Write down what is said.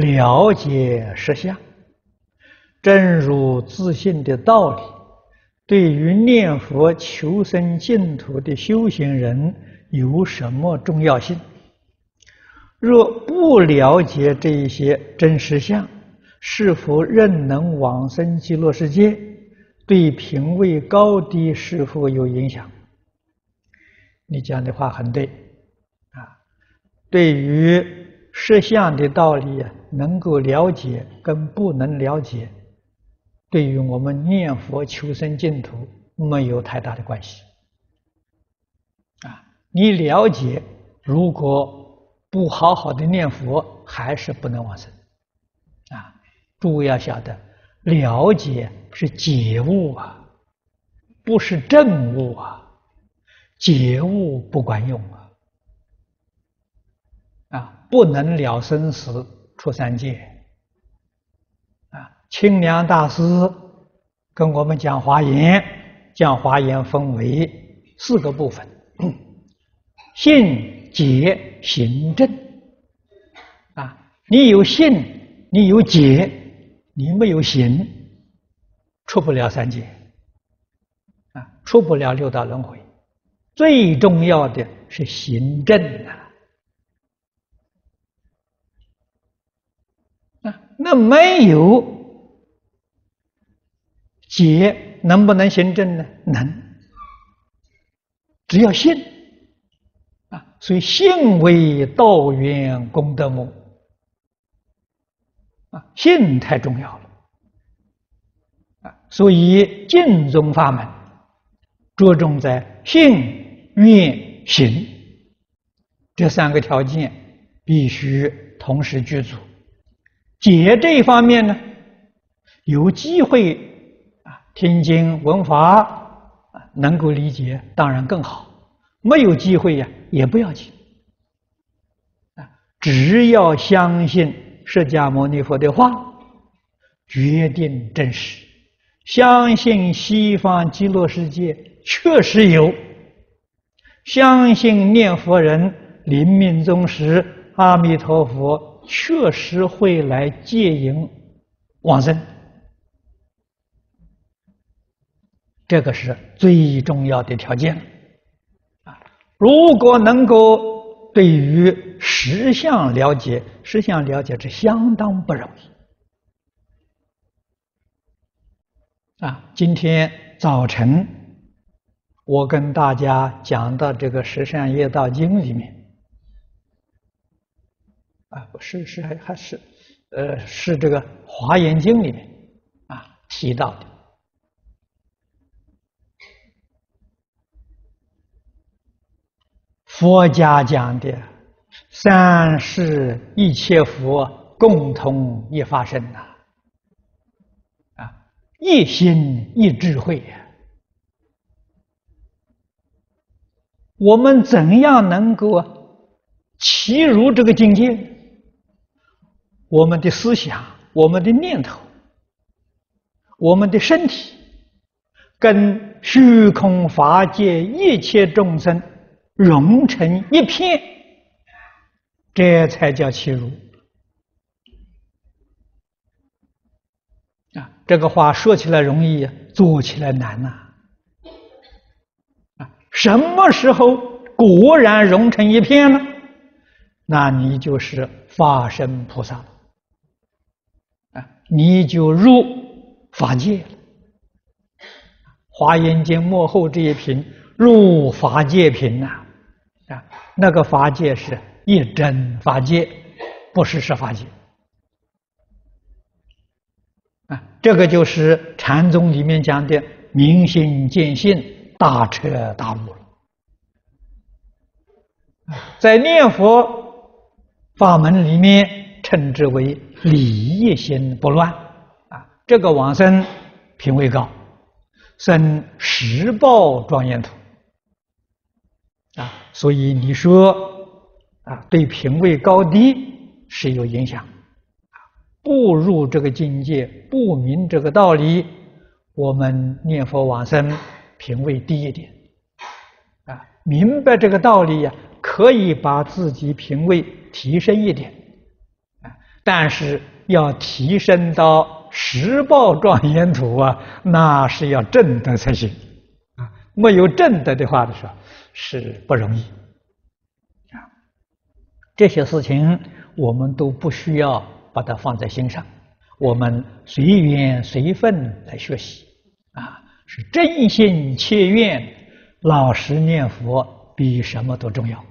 了解实相，真如自信的道理，对于念佛求生净土的修行人有什么重要性？若不了解这一些真实相，是否仍能往生极乐世界？对品位高低是否有影响？你讲的话很对，啊，对于实相的道理啊，能够了解跟不能了解，对于我们念佛求生净土没有太大的关系。啊，你了解，如果不好好的念佛，还是不能往生。啊，诸位要晓得，了解是觉悟啊，不是证悟啊。觉悟不管用啊！不能了生死出三界啊！清凉大师跟我们讲华严，讲华严分为四个部分：信、解、行、证。啊，你有信，你有解，你没有行，出不了三界啊，出不了六道轮回。最重要的是行证啊，啊，那没有解能不能行正呢？能，只要信啊，所以信为道源功德母啊，信太重要了啊，所以净宗法门着重在信。愿行这三个条件必须同时具足。解这一方面呢，有机会啊听经闻法啊能够理解，当然更好；没有机会呀，也不要紧啊。只要相信释迦牟尼佛的话，决定真实，相信西方极乐世界确实有。相信念佛人临命终时，阿弥陀佛确实会来接引往生，这个是最重要的条件啊！如果能够对于实相了解，实相了解是相当不容易啊！今天早晨。我跟大家讲到这个《十善业道经》里面，是是还还是，呃，是这个《华严经》里面啊提到的。佛家讲的三世一切佛共同一发生呐，啊，一心一智慧呀。我们怎样能够契入这个境界？我们的思想、我们的念头、我们的身体，跟虚空法界一切众生融成一片，这才叫契入。啊，这个话说起来容易，做起来难呐。啊什么时候果然融成一片呢？那你就是法身菩萨了啊！你就入法界了。《华严经》末后这一品入法界品呐啊，那个法界是一真法界，不是实法界啊。这个就是禅宗里面讲的明心见性。大彻大悟了，在念佛法门里面称之为理一心不乱。啊，这个往生品位高，生十报庄严土。啊，所以你说啊，对品位高低是有影响。啊，不入这个境界，不明这个道理，我们念佛往生。品位低一点，啊，明白这个道理呀，可以把自己品位提升一点，但是要提升到十报庄严土啊，那是要正德才行啊！没有正德的话的时候，是不容易啊。这些事情我们都不需要把它放在心上，我们随缘随分来学习啊，是真心切愿，老实念佛比什么都重要。